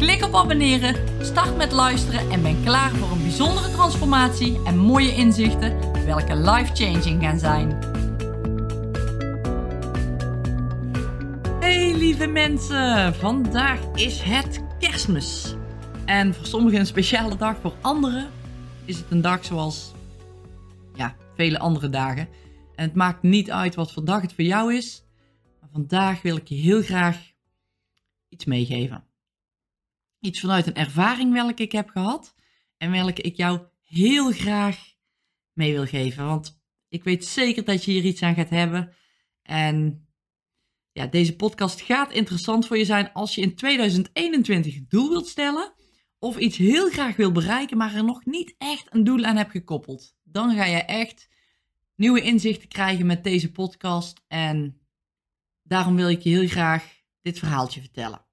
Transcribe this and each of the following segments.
Klik op abonneren, start met luisteren en ben klaar voor een bijzondere transformatie en mooie inzichten, welke life-changing gaan zijn. Hey lieve mensen, vandaag is het kerstmis. En voor sommigen een speciale dag, voor anderen is het een dag zoals ja, vele andere dagen. En het maakt niet uit wat voor dag het voor jou is. Maar vandaag wil ik je heel graag iets meegeven. Iets vanuit een ervaring welke ik heb gehad. En welke ik jou heel graag mee wil geven. Want ik weet zeker dat je hier iets aan gaat hebben. En ja, deze podcast gaat interessant voor je zijn als je in 2021 een doel wilt stellen. Of iets heel graag wil bereiken, maar er nog niet echt een doel aan hebt gekoppeld. Dan ga je echt nieuwe inzichten krijgen met deze podcast. En daarom wil ik je heel graag dit verhaaltje vertellen.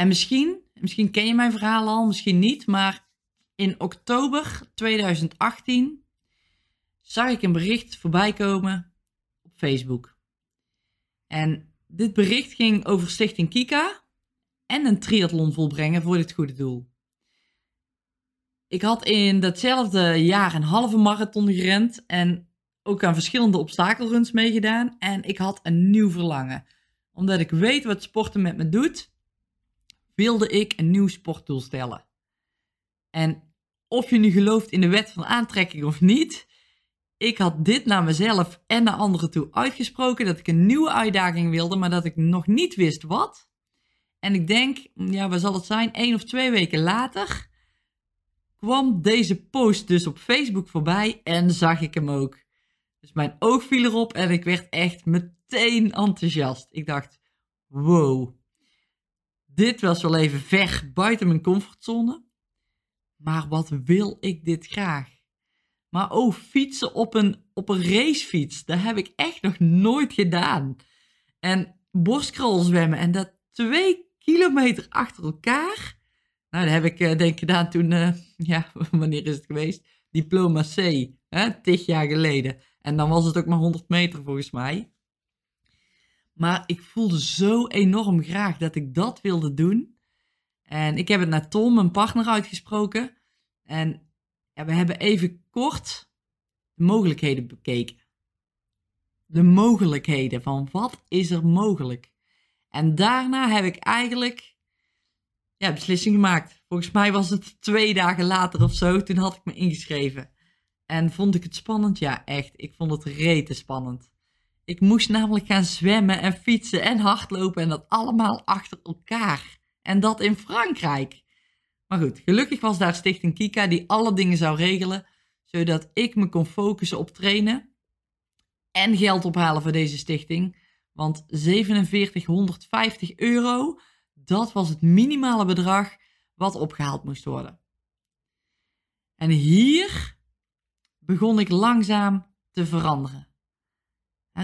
En misschien, misschien ken je mijn verhaal al, misschien niet, maar in oktober 2018 zag ik een bericht voorbij komen op Facebook. En dit bericht ging over Stichting Kika en een triathlon volbrengen voor dit goede doel. Ik had in datzelfde jaar een halve marathon gerend en ook aan verschillende obstakelruns meegedaan. En ik had een nieuw verlangen. Omdat ik weet wat sporten met me doet, wilde ik een nieuw sportdoel stellen. En of je nu gelooft in de wet van aantrekking of niet, ik had dit naar mezelf en naar anderen toe uitgesproken dat ik een nieuwe uitdaging wilde, maar dat ik nog niet wist wat. En ik denk, ja, wat zal het zijn? Eén of twee weken later kwam deze post dus op Facebook voorbij en zag ik hem ook. Dus mijn oog viel erop en ik werd echt meteen enthousiast. Ik dacht, wow, dit was wel even ver buiten mijn comfortzone. Maar wat wil ik dit graag? Maar oh, fietsen op een, op een racefiets, dat heb ik echt nog nooit gedaan. En borstkrol zwemmen en dat twee kilometer achter elkaar. Nou, dat heb ik uh, denk ik gedaan toen, uh, ja, wanneer is het geweest? Diploma C, hè, tig jaar geleden. En dan was het ook maar 100 meter volgens mij. Maar ik voelde zo enorm graag dat ik dat wilde doen. En ik heb het naar Tom, mijn partner, uitgesproken. En ja, we hebben even kort de mogelijkheden bekeken. De mogelijkheden van wat is er mogelijk. En daarna heb ik eigenlijk ja, beslissing gemaakt. Volgens mij was het twee dagen later of zo. Toen had ik me ingeschreven. En vond ik het spannend? Ja, echt. Ik vond het rete spannend. Ik moest namelijk gaan zwemmen en fietsen en hardlopen en dat allemaal achter elkaar. En dat in Frankrijk. Maar goed, gelukkig was daar Stichting Kika die alle dingen zou regelen, zodat ik me kon focussen op trainen en geld ophalen voor deze stichting. Want 4750 euro, dat was het minimale bedrag wat opgehaald moest worden. En hier begon ik langzaam te veranderen.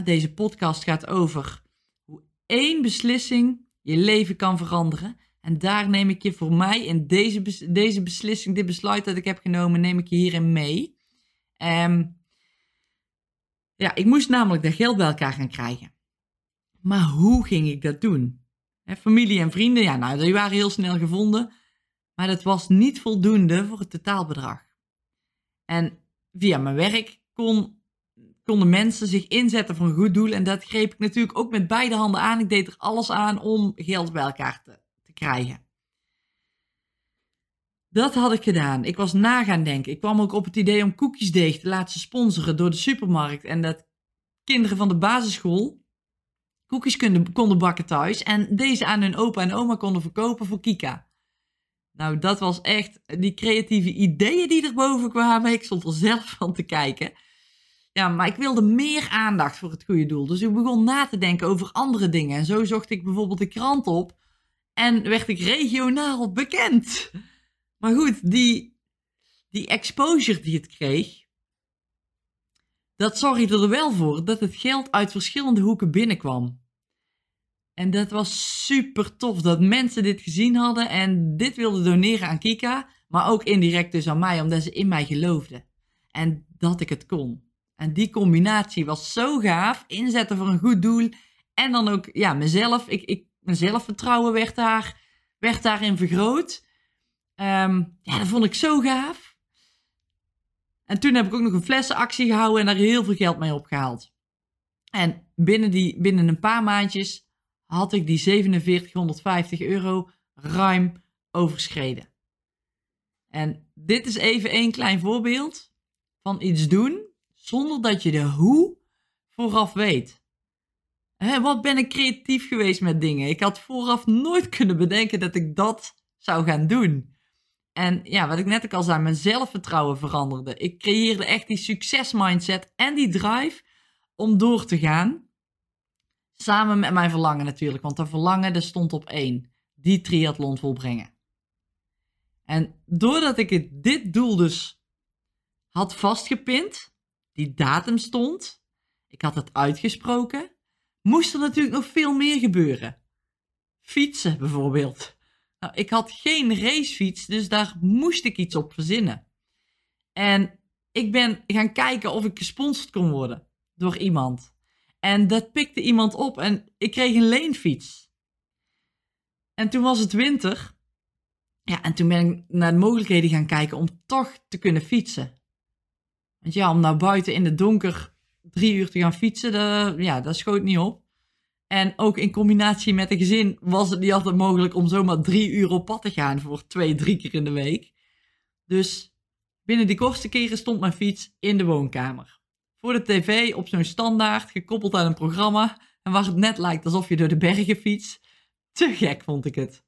Deze podcast gaat over hoe één beslissing je leven kan veranderen. En daar neem ik je voor mij in deze, deze beslissing, dit besluit dat ik heb genomen, neem ik je hierin mee. Um, ja, ik moest namelijk dat geld bij elkaar gaan krijgen. Maar hoe ging ik dat doen? familie en vrienden, ja, nou, die waren heel snel gevonden. Maar dat was niet voldoende voor het totaalbedrag. En via mijn werk kon, konden mensen zich inzetten voor een goed doel. En dat greep ik natuurlijk ook met beide handen aan. Ik deed er alles aan om geld bij elkaar te, te krijgen. Dat had ik gedaan. Ik was na gaan denken. Ik kwam ook op het idee om koekjesdeeg te laten sponsoren door de supermarkt. En dat kinderen van de basisschool koekjes konden, konden bakken thuis. En deze aan hun opa en oma konden verkopen voor Kika. Nou, dat was echt die creatieve ideeën die er boven kwamen. Ik stond er zelf van te kijken. Ja, maar ik wilde meer aandacht voor het goede doel. Dus ik begon na te denken over andere dingen. En zo zocht ik bijvoorbeeld de krant op. En werd ik regionaal bekend. Maar goed, die die exposure die het kreeg, dat zorgde er wel voor dat het geld uit verschillende hoeken binnenkwam. En dat was super tof dat mensen dit gezien hadden en dit wilden doneren aan Kika, maar ook indirect dus aan mij, omdat ze in mij geloofden. En dat ik het kon. En die combinatie was zo gaaf. Inzetten voor een goed doel. En dan ook, ja, mezelf. Ik, ik, mijn zelfvertrouwen werd, daar, werd daarin vergroot. Ehm, ja, dat vond ik zo gaaf. En toen heb ik ook nog een flessenactie gehouden en daar heel veel geld mee opgehaald. En binnen, die, binnen een paar maandjes had ik die 4750 euro ruim overschreden. En dit is even een klein voorbeeld van iets doen zonder dat je de hoe vooraf weet. Hè, wat ben ik creatief geweest met dingen? Ik had vooraf nooit kunnen bedenken dat ik dat zou gaan doen. En ja, wat ik net ook al zei, mijn zelfvertrouwen veranderde. Ik creëerde echt die succesmindset en die drive om door te gaan. Samen met mijn verlangen natuurlijk, want dat verlangen dat stond op één. Die triathlon volbrengen. En doordat ik dit doel dus had vastgepind, die datum stond, ik had het uitgesproken, moest er natuurlijk nog veel meer gebeuren. Fietsen bijvoorbeeld. Nou, ik had geen racefiets, dus daar moest ik iets op verzinnen. En ik ben gaan kijken of ik gesponsord kon worden door iemand. En dat pikte iemand op en ik kreeg een leenfiets. En toen was het winter. Ja, en toen ben ik naar de mogelijkheden gaan kijken om toch te kunnen fietsen. Want ja, om naar buiten in het donker drie uur te gaan fietsen, ja, dat schoot niet op. En ook in combinatie met een gezin was het niet altijd mogelijk om zomaar drie uur op pad te gaan voor twee, drie keer in de week. Dus binnen die kortste keren stond mijn fiets in de woonkamer. Voor de tv op zo'n standaard, gekoppeld aan een programma. En waar het net lijkt alsof je door de bergen fietst. Te gek vond ik het.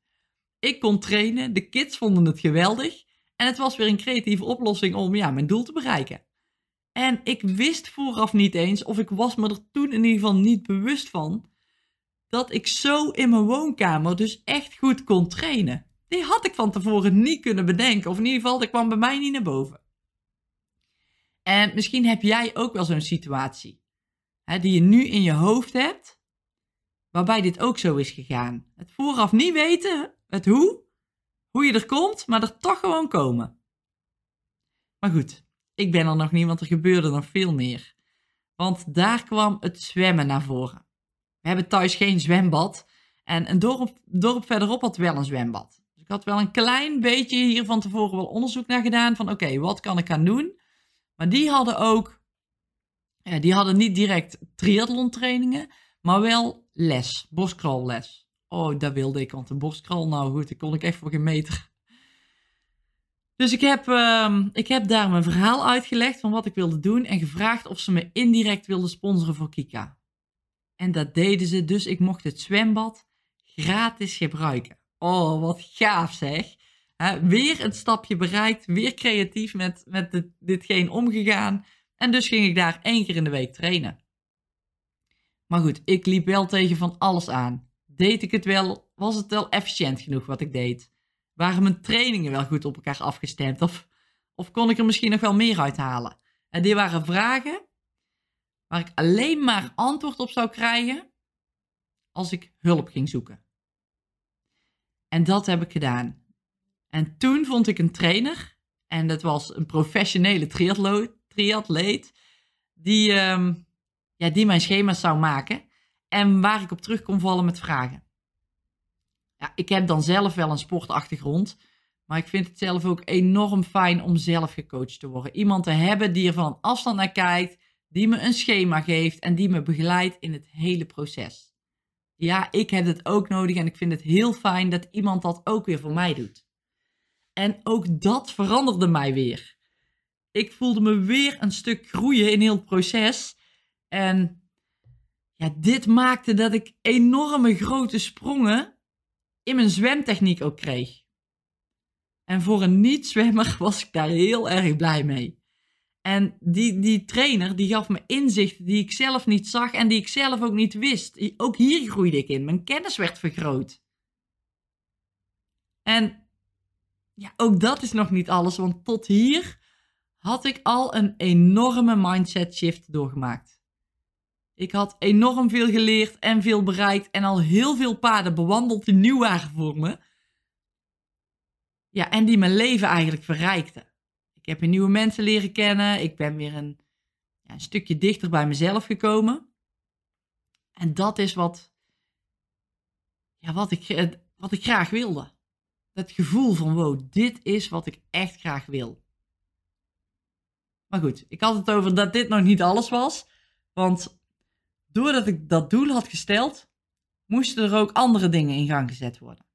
Ik kon trainen, de kids vonden het geweldig. En het was weer een creatieve oplossing om ja, mijn doel te bereiken. En ik wist vooraf niet eens, of ik was me er toen in ieder geval niet bewust van, dat ik zo in mijn woonkamer dus echt goed kon trainen. Die had ik van tevoren niet kunnen bedenken, of in ieder geval, dat kwam bij mij niet naar boven. En misschien heb jij ook wel zo'n situatie, hè, die je nu in je hoofd hebt, waarbij dit ook zo is gegaan. Het vooraf niet weten, het hoe, hoe je er komt, maar er toch gewoon komen. Maar goed, ik ben er nog niet, want er gebeurde nog veel meer. Want daar kwam het zwemmen naar voren. We hebben thuis geen zwembad. En een dorp, dorp verderop had wel een zwembad. Dus ik had wel een klein beetje hier van tevoren wel onderzoek naar gedaan. Van oké, wat kan ik gaan doen? Maar die hadden ook, die hadden niet direct triathlon trainingen, maar wel les, borstkralles. Oh, dat wilde ik, want de borstkrol, nou goed, daar kon ik echt voor geen meter. Dus ik heb, uh, ik heb daar mijn verhaal uitgelegd van wat ik wilde doen en gevraagd of ze me indirect wilden sponsoren voor Kika. En dat deden ze, dus ik mocht het zwembad gratis gebruiken. Oh, wat gaaf zeg. weer een stapje bereikt, weer creatief met, met dit, ditgene omgegaan. En dus ging ik daar één keer in de week trainen. Maar goed, ik liep wel tegen van alles aan. Deed ik het wel? Was het wel efficiënt genoeg wat ik deed? Waren mijn trainingen wel goed op elkaar afgestemd? Of, of kon ik er misschien nog wel meer uithalen? En dit waren vragen waar ik alleen maar antwoord op zou krijgen als ik hulp ging zoeken. En dat heb ik gedaan. En toen vond ik een trainer, en dat was een professionele triatleet, die, um, ja, die mijn schema's zou maken en waar ik op terug kon vallen met vragen. Ja, ik heb dan zelf wel een sportachtergrond, maar ik vind het zelf ook enorm fijn om zelf gecoacht te worden. Iemand te hebben die er van afstand naar kijkt, die me een schema geeft en die me begeleidt in het hele proces. Ja, ik heb het ook nodig en ik vind het heel fijn dat iemand dat ook weer voor mij doet. En ook dat veranderde mij weer. Ik voelde me weer een stuk groeien in heel het proces. En ja, dit maakte dat ik enorme grote sprongen in mijn zwemtechniek ook kreeg. En voor een niet-zwemmer was ik daar heel erg blij mee. En die, die trainer die gaf me inzichten die ik zelf niet zag en die ik zelf ook niet wist. Ook hier groeide ik in. Mijn kennis werd vergroot. En ja, ook dat is nog niet alles, want tot hier had ik al een enorme mindset shift doorgemaakt. Ik had enorm veel geleerd en veel bereikt en al heel veel paden bewandeld die nieuw waren voor me. Ja, en die mijn leven eigenlijk verrijkten. Ik heb nieuwe mensen leren kennen. Ik ben weer een, ja, een stukje dichter bij mezelf gekomen. En dat is wat, ja, wat, ik, eh, wat ik graag wilde. Dat gevoel van, wow, dit is wat ik echt graag wil. Maar goed, ik had het over dat dit nog niet alles was. Want doordat ik dat doel had gesteld, moesten er ook andere dingen in gang gezet worden.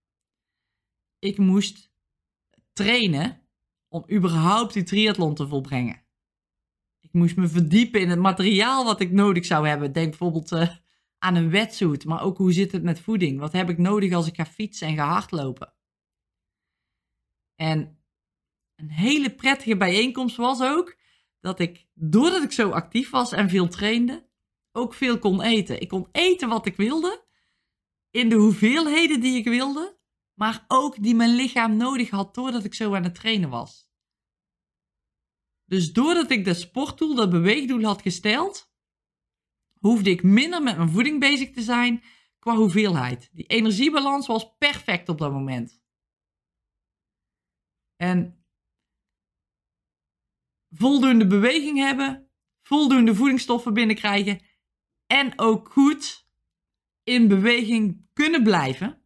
Ik moest trainen om überhaupt die triathlon te volbrengen. Ik moest me verdiepen in het materiaal wat ik nodig zou hebben. Denk bijvoorbeeld uh, aan een wetsuit, maar ook hoe zit het met voeding? Wat heb ik nodig als ik ga fietsen en ga hardlopen? En een hele prettige bijeenkomst was ook dat ik, doordat ik zo actief was en veel trainde, ook veel kon eten. Ik kon eten wat ik wilde, in de hoeveelheden die ik wilde, maar ook die mijn lichaam nodig had doordat ik zo aan het trainen was. Dus doordat ik dat sportdoel, dat beweegdoel had gesteld, hoefde ik minder met mijn voeding bezig te zijn qua hoeveelheid. Die energiebalans was perfect op dat moment. En voldoende beweging hebben, voldoende voedingsstoffen binnenkrijgen en ook goed in beweging kunnen blijven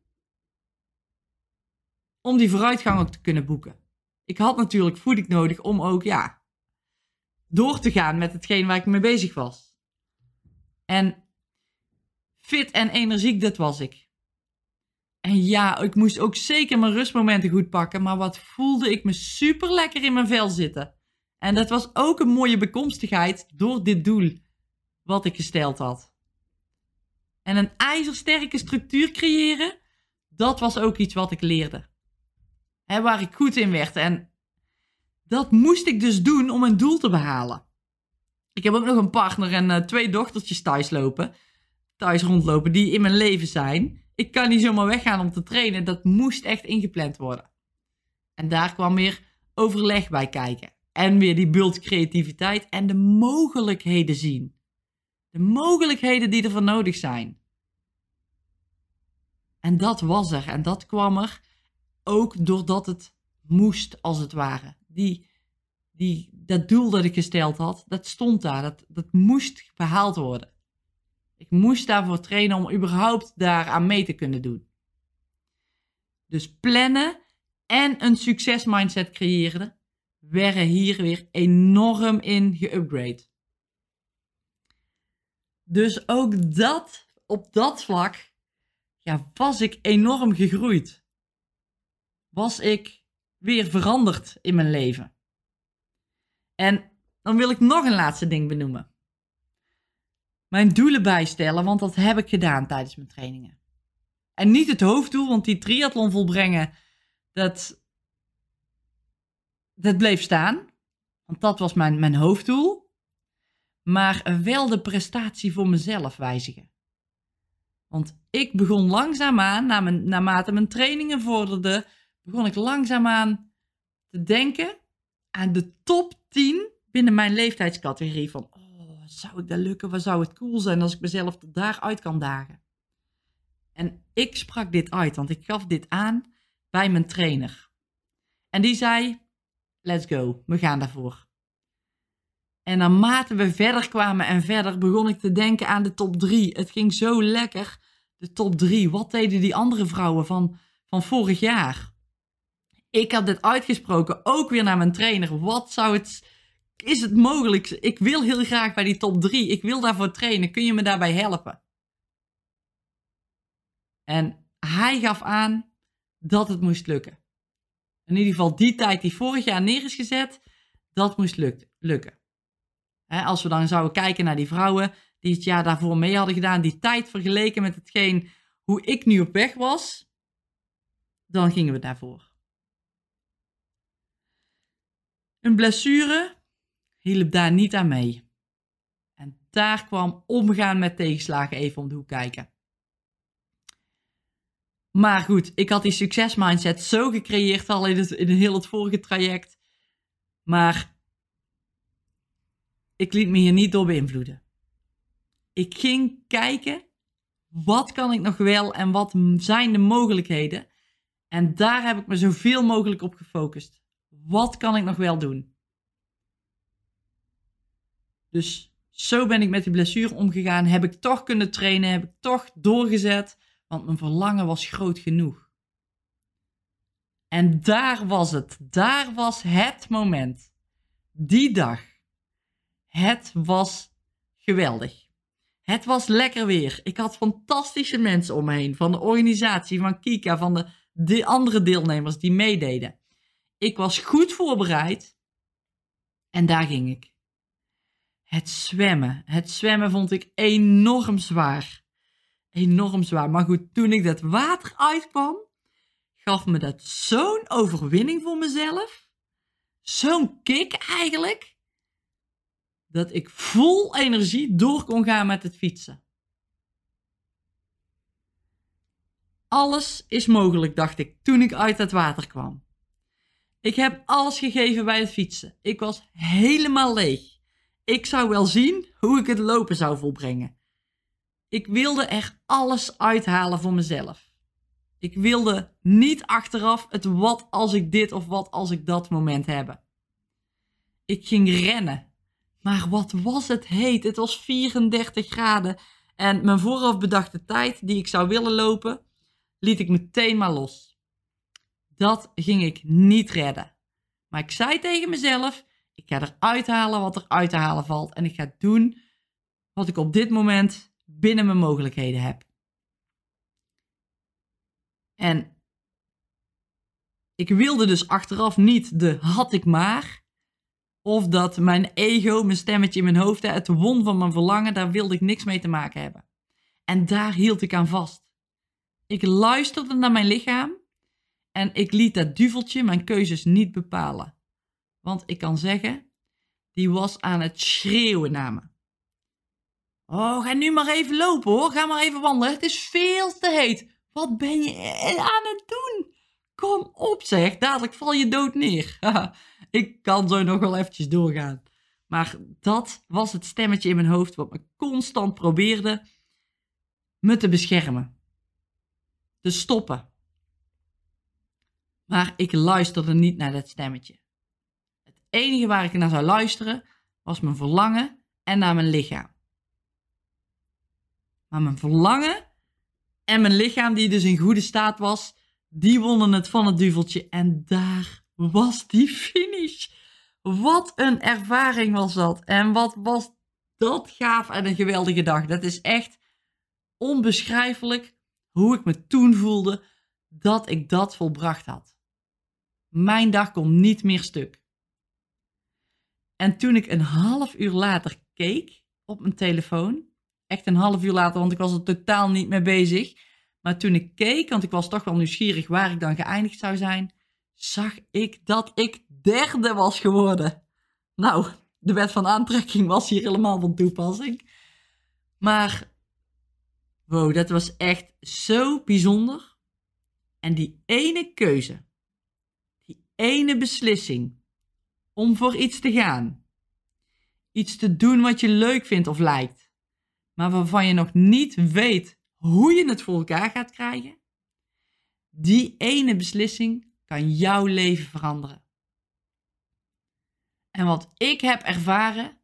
om die vooruitgang ook te kunnen boeken. Ik had natuurlijk voeding nodig om ook ja, door te gaan met hetgeen waar ik mee bezig was. En fit en energiek, dat was ik. En ja, ik moest ook zeker mijn rustmomenten goed pakken, maar wat voelde ik me super lekker in mijn vel zitten. En dat was ook een mooie bekomstigheid door dit doel wat ik gesteld had. En een ijzersterke structuur creëren, dat was ook iets wat ik leerde. Waar ik goed in werd. En dat moest ik dus doen om een doel te behalen. Ik heb ook nog een partner en uh, twee dochtertjes thuis lopen. Thuis rondlopen die in mijn leven zijn. Ik kan niet zomaar weggaan om te trainen. Dat moest echt ingepland worden. En daar kwam weer overleg bij kijken. En weer die bult creativiteit en de mogelijkheden zien. De mogelijkheden die er voor nodig zijn. En dat was er. En dat kwam er ook doordat het moest, als het ware. Die, die, dat doel dat ik gesteld had, dat stond daar. Dat, dat moest behaald worden. Ik moest daarvoor trainen om überhaupt daaraan mee te kunnen doen. Dus plannen en een succesmindset creëren werden hier weer enorm in geupgrade. Dus ook dat, op dat vlak, ja, was ik enorm gegroeid. Was ik weer veranderd in mijn leven. En dan wil ik nog een laatste ding benoemen. Mijn doelen bijstellen, want dat heb ik gedaan tijdens mijn trainingen. En niet het hoofddoel, want die triathlon volbrengen, dat, dat bleef staan. Want dat was mijn, mijn hoofddoel. Maar wel de prestatie voor mezelf wijzigen. Want ik begon langzaamaan, naarmate mijn trainingen vorderden, begon ik langzaamaan te denken aan de top 10 binnen mijn leeftijdscategorie. Van, oh, zou dat lukken? Wat zou het cool zijn als ik mezelf daaruit kan dagen? En ik sprak dit uit, want ik gaf dit aan bij mijn trainer. En die zei, let's go, we gaan daarvoor. En naarmate we verder kwamen en verder, begon ik te denken aan de top 3. Het ging zo lekker, de top 3. Wat deden die andere vrouwen van, van vorig jaar? Ik had dit uitgesproken, ook weer naar mijn trainer. Wat zou het... Is het mogelijk? Ik wil heel graag bij die top 3. Ik wil daarvoor trainen. Kun je me daarbij helpen? En hij gaf aan dat het moest lukken. In ieder geval die tijd die vorig jaar neer is gezet, dat moest lukken. Als we dan zouden kijken naar die vrouwen die het jaar daarvoor mee hadden gedaan, die tijd vergeleken met hetgeen hoe ik nu op weg was, dan gingen we daarvoor. Een blessure hielp daar niet aan mee. En daar kwam omgaan met tegenslagen even om de hoek kijken. Maar goed, ik had die succesmindset zo gecreëerd al in, het, in heel het vorige traject. Maar ik liet me hier niet door beïnvloeden. Ik ging kijken, wat kan ik nog wel en wat zijn de mogelijkheden? En daar heb ik me zoveel mogelijk op gefocust. Wat kan ik nog wel doen? Dus zo ben ik met die blessure omgegaan. Heb ik toch kunnen trainen, heb ik toch doorgezet, want mijn verlangen was groot genoeg. En daar was het. Daar was het moment. Die dag. Het was geweldig. Het was lekker weer. Ik had fantastische mensen om me heen. Van de organisatie, van Kika, van de, de andere deelnemers die meededen. Ik was goed voorbereid. En daar ging ik. Het zwemmen. Het zwemmen vond ik enorm zwaar. Enorm zwaar. Maar goed, toen ik dat water uitkwam, gaf me dat zo'n overwinning voor mezelf. Zo'n kick eigenlijk. Dat ik vol energie door kon gaan met het fietsen. Alles is mogelijk, dacht ik toen ik uit het water kwam. Ik heb alles gegeven bij het fietsen. Ik was helemaal leeg. Ik zou wel zien hoe ik het lopen zou volbrengen. Ik wilde er alles uithalen voor mezelf. Ik wilde niet achteraf het wat als ik dit of wat als ik dat moment hebben. Ik ging rennen. Maar wat was het heet? Het was 34 graden. En mijn vooraf bedachte tijd die ik zou willen lopen, liet ik meteen maar los. Dat ging ik niet redden. Maar ik zei tegen mezelf: ik ga eruit halen wat er uit te halen valt. En ik ga doen wat ik op dit moment binnen mijn mogelijkheden heb. En ik wilde dus achteraf niet de had ik maar. Of dat mijn ego, mijn stemmetje in mijn hoofd, het won van mijn verlangen, daar wilde ik niks mee te maken hebben. En daar hield ik aan vast. Ik luisterde naar mijn lichaam en ik liet dat duveltje mijn keuzes niet bepalen. Want ik kan zeggen, die was aan het schreeuwen naar me. Oh, ga nu maar even lopen hoor. Ga maar even wandelen. Het is veel te heet. Wat ben je aan het doen? Kom op zeg, dadelijk val je dood neer. ik kan zo nog wel eventjes doorgaan. Maar dat was het stemmetje in mijn hoofd wat me constant probeerde me te beschermen. Te stoppen. Maar ik luisterde niet naar dat stemmetje enige waar ik naar zou luisteren was mijn verlangen en naar mijn lichaam. Maar mijn verlangen en mijn lichaam, die dus in goede staat was, die wonnen het van het duveltje. En daar was die finish. Wat een ervaring was dat. En wat was dat gaaf en een geweldige dag. Dat is echt onbeschrijfelijk hoe ik me toen voelde dat ik dat volbracht had. Mijn dag kon niet meer stuk. En toen ik een half uur later keek op mijn telefoon, echt een half uur later, want ik was er totaal niet mee bezig. Maar toen ik keek, want ik was toch wel nieuwsgierig waar ik dan geëindigd zou zijn, zag ik dat ik derde was geworden. Nou, de wet van aantrekking was hier helemaal van toepassing. Maar, wow, dat was echt zo bijzonder. En die ene keuze, die ene beslissing, om voor iets te gaan. Iets te doen wat je leuk vindt of lijkt, maar waarvan je nog niet weet hoe je het voor elkaar gaat krijgen. Die ene beslissing kan jouw leven veranderen. En wat ik heb ervaren,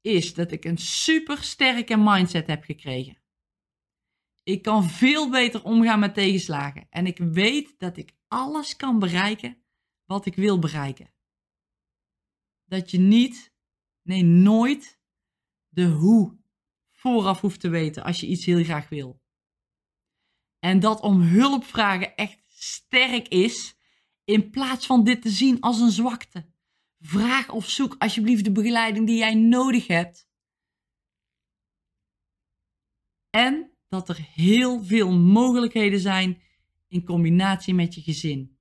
is dat ik een super sterke mindset heb gekregen. Ik kan veel beter omgaan met tegenslagen en ik weet dat ik alles kan bereiken wat ik wil bereiken dat je niet, nee nooit, de hoe vooraf hoeft te weten als je iets heel graag wil. En dat om hulp vragen echt sterk is, in plaats van dit te zien als een zwakte. Vraag of zoek alsjeblieft de begeleiding die jij nodig hebt. En dat er heel veel mogelijkheden zijn in combinatie met je gezin.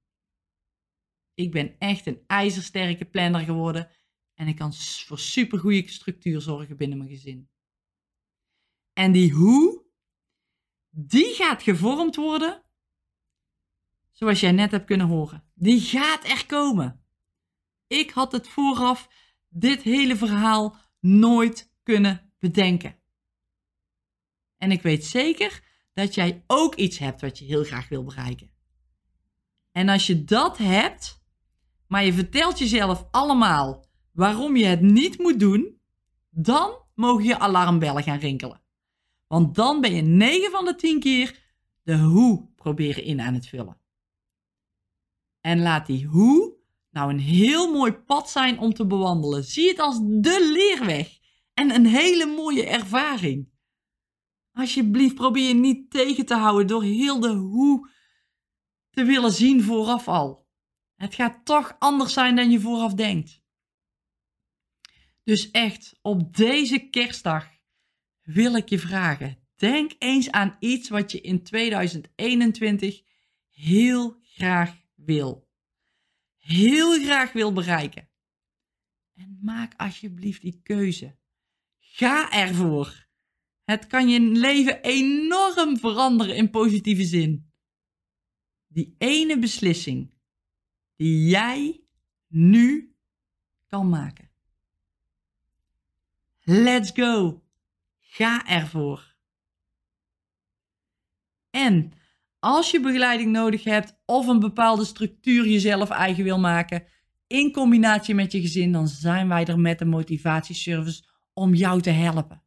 Ik ben echt een ijzersterke planner geworden en ik kan voor supergoeie structuur zorgen binnen mijn gezin. En die hoe, die gaat gevormd worden zoals jij net hebt kunnen horen, die gaat er komen. Ik had het vooraf, dit hele verhaal, nooit kunnen bedenken. En ik weet zeker dat jij ook iets hebt wat je heel graag wil bereiken. En als je dat hebt, maar je vertelt jezelf allemaal waarom je het niet moet doen, dan mogen je alarmbellen gaan rinkelen. Want dan ben je 9 van de 10 keer de hoe proberen in aan het vullen. En laat die hoe nou een heel mooi pad zijn om te bewandelen. Zie het als de leerweg en een hele mooie ervaring. Alsjeblieft, probeer je niet tegen te houden door heel de hoe te willen zien vooraf al. Het gaat toch anders zijn dan je vooraf denkt. Dus echt, op deze kerstdag wil ik je vragen: denk eens aan iets wat je in 2021 heel graag wil. Heel graag wil bereiken. En maak alsjeblieft die keuze. Ga ervoor. Het kan je leven enorm veranderen in positieve zin. Die ene beslissing die jij nu kan maken. Let's go. Ga ervoor. En als je begeleiding nodig hebt of een bepaalde structuur jezelf eigen wil maken, in combinatie met je gezin, dan zijn wij er met de motivatieservice om jou te helpen.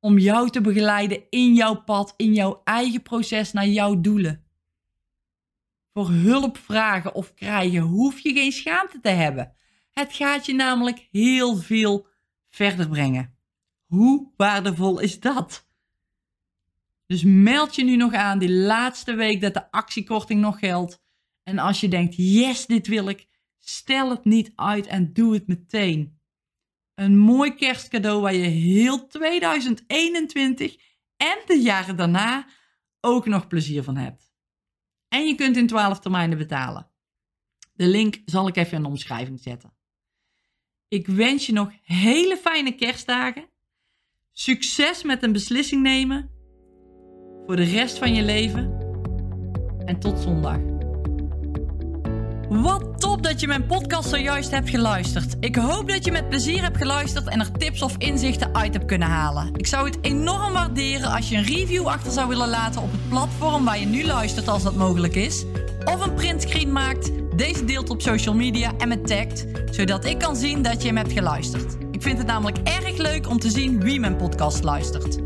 Om jou te begeleiden in jouw pad, in jouw eigen proces naar jouw doelen. Voor hulp vragen of krijgen hoef je geen schaamte te hebben. Het gaat je namelijk heel veel verder brengen. Hoe waardevol is dat? Dus meld je nu nog aan die laatste week dat de actiekorting nog geldt. En als je denkt, yes, dit wil ik, stel het niet uit en doe het meteen. Een mooi kerstcadeau waar je heel 2021 en de jaren daarna ook nog plezier van hebt. En je kunt in 12 termijnen betalen. De link zal ik even in de omschrijving zetten. Ik wens je nog hele fijne kerstdagen. Succes met een beslissing nemen voor de rest van je leven. En tot zondag. Wat top dat je mijn podcast zojuist hebt geluisterd. Ik hoop dat je met plezier hebt geluisterd en er tips of inzichten uit hebt kunnen halen. Ik zou het enorm waarderen als je een review achter zou willen laten op het platform waar je nu luistert als dat mogelijk is. Of een printscreen maakt, deze deelt op social media en me tagt, zodat ik kan zien dat je hem hebt geluisterd. Ik vind het namelijk erg leuk om te zien wie mijn podcast luistert.